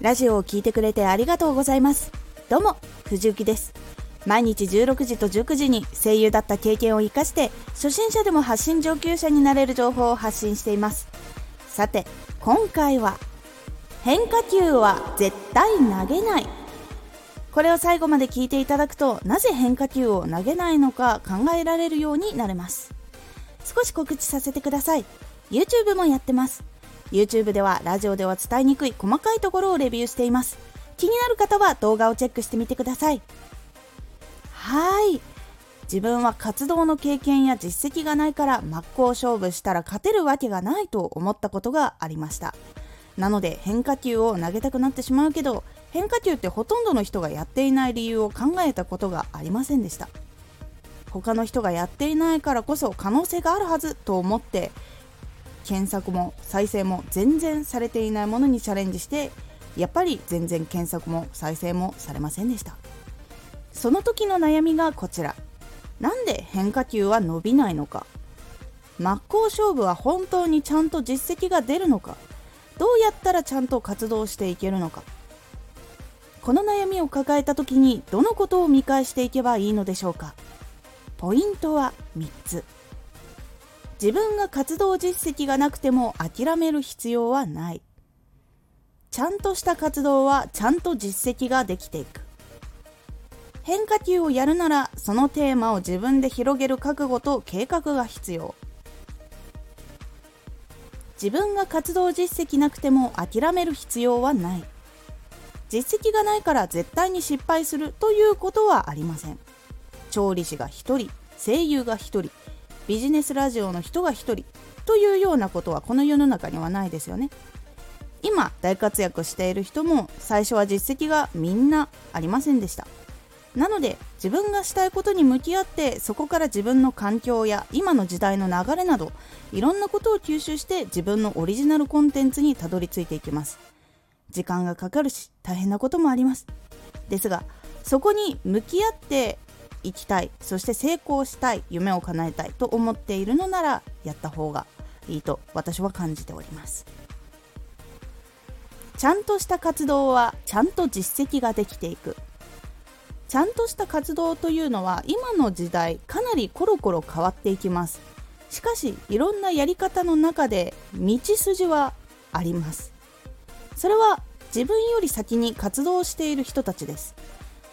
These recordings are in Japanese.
ラジオを聴いてくれてありがとうございます。どうも藤幸です。毎日16時と19時に声優だった経験を生かして初心者でも発信上級者になれる情報を発信しています。さて今回は変化球は絶対投げない。これを最後まで聞いていただくとなぜ変化球を投げないのか考えられるようになれます。少し告知させてください。YouTube もやってます。YouTube ではラジオでは伝えにくい細かいところをレビューしています。気になる方は動画をチェックしてみてください。はい。自分は活動の経験や実績がないから真っ向勝負したら勝てるわけがないと思ったことがありました。なので変化球を投げたくなってしまうけど変化球ってほとんどの人がやっていない理由を考えたことがありませんでした。他の人がやっていないからこそ可能性があるはずと思って検索も再生も全然されていないものにチャレンジしてやっぱり全然検索も再生もされませんでした。その時の悩みがこちら。なんで変化球は伸びないのか。真っ向勝負は本当にちゃんと実績が出るのか。どうやったらちゃんと活動していけるのか。この悩みを抱えた時にどのことを見返していけばいいのでしょうか。ポイントは3つ。自分が活動実績がなくても諦める必要はない。ちゃんとした活動はちゃんと実績ができていく。変化球をやるならそのテーマを自分で広げる覚悟と計画が必要。自分が活動実績なくても諦める必要はない。実績がないから絶対に失敗するということはありません。調理師が1人声優が1人ビジネスラジオの人が1人というようなことはこの世の中にはないですよね。今大活躍している人も最初は実績がみんなありませんでした。なので自分がしたいことに向き合ってそこから自分の環境や今の時代の流れなどいろんなことを吸収して自分のオリジナルコンテンツにたどり着いていきます。時間がかかるし大変なこともあります。ですがそこに向き合っていきたいそして成功したい夢を叶えたいと思っているのならやった方がいいと私は感じております。ちゃんとした活動はちゃんと実績ができていく。ちゃんとした活動というのは今の時代かなりコロコロ変わっていきます。しかしいろんなやり方の中で道筋はあります。それは自分より先に活動している人たちです。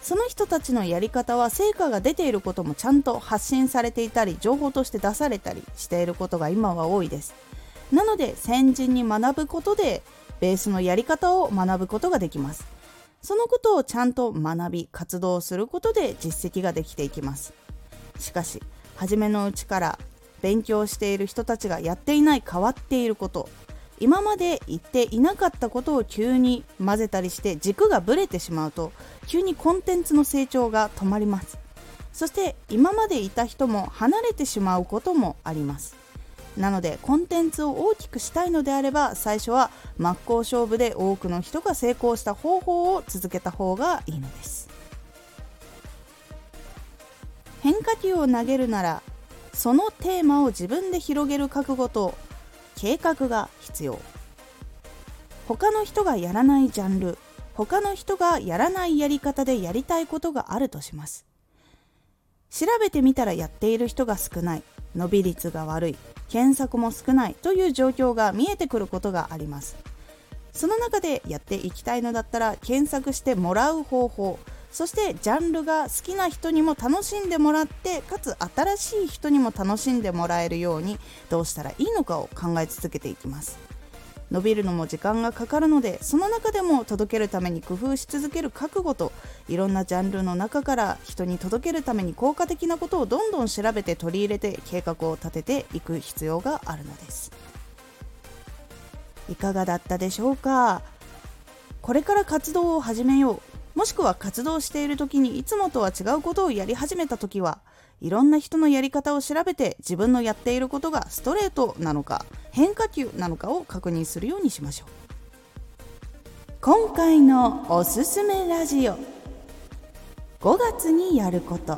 その人たちのやり方は成果が出ていることもちゃんと発信されていたり情報として出されたりしていることが今は多いです。なので先人に学ぶことでベースのやり方を学ぶことができます。そのことをちゃんと学び活動することで実績ができていきます。しかし初めのうちから勉強している人たちがやっていない変わっていること今まで言っていなかったことを急に混ぜたりして軸がぶれてしまうと急にコンテンツの成長が止まります。そして今までいた人も離れてしまうこともあります。なのでコンテンツを大きくしたいのであれば最初は真っ向勝負で多くの人が成功した方法を続けた方がいいのです。変化球を投げるならそのテーマを自分で広げる覚悟と計画が必要。他の人がやらないジャンル他の人がやらないやり方でやりたいことがあるとします。調べてみたらやっている人が少ない。伸び率が悪い。検索も少ないという状況が見えてくることがあります。その中でやっていきたいのだったら検索してもらう方法。そしてジャンルが好きな人にも楽しんでもらってかつ新しい人にも楽しんでもらえるようにどうしたらいいのかを考え続けていきます。伸びるのも時間がかかるのでその中でも届けるために工夫し続ける覚悟といろんなジャンルの中から人に届けるために効果的なことをどんどん調べて取り入れて計画を立てていく必要があるのです。いかがだったでしょうか？これから活動を始めよう。もしくは活動している時にいつもとは違うことをやり始めた時はいろんな人のやり方を調べて自分のやっていることがストレートなのか変化球なのかを確認するようにしましょう。今回のおすすめラジオ5月にやること。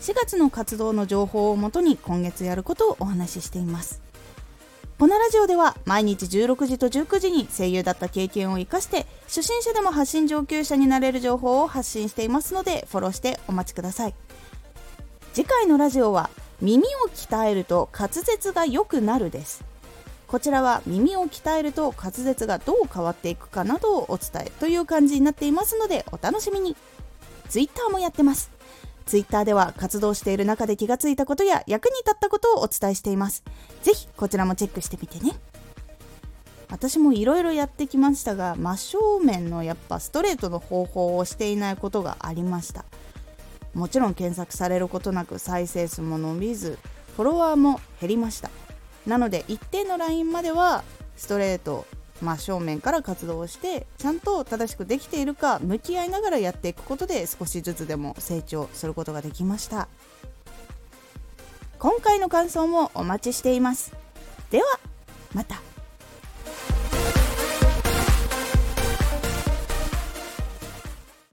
4月の活動の情報をもとに今月やることをお話ししています。このラジオでは毎日16時と19時に声優だった経験を生かして初心者でも発信上級者になれる情報を発信していますのでフォローしてお待ちください。次回のラジオは耳を鍛えると滑舌が良くなるです。こちらは耳を鍛えると滑舌がどう変わっていくかなどをお伝えという感じになっていますのでお楽しみに。Twitter もやってます。ツイッターでは活動している中で気がついたことや役に立ったことをお伝えしています。ぜひこちらもチェックしてみてね。私もいろいろやってきましたが真正面のやっぱストレートの方法をしていないことがありましたもちろん検索されることなく再生数も伸びずフォロワーも減りましたなので一定のラインまではストレート真正面から活動をしてちゃんと正しくできているか向き合いながらやっていくことで少しずつでも成長することができました。今回の感想もお待ちしています。ではまた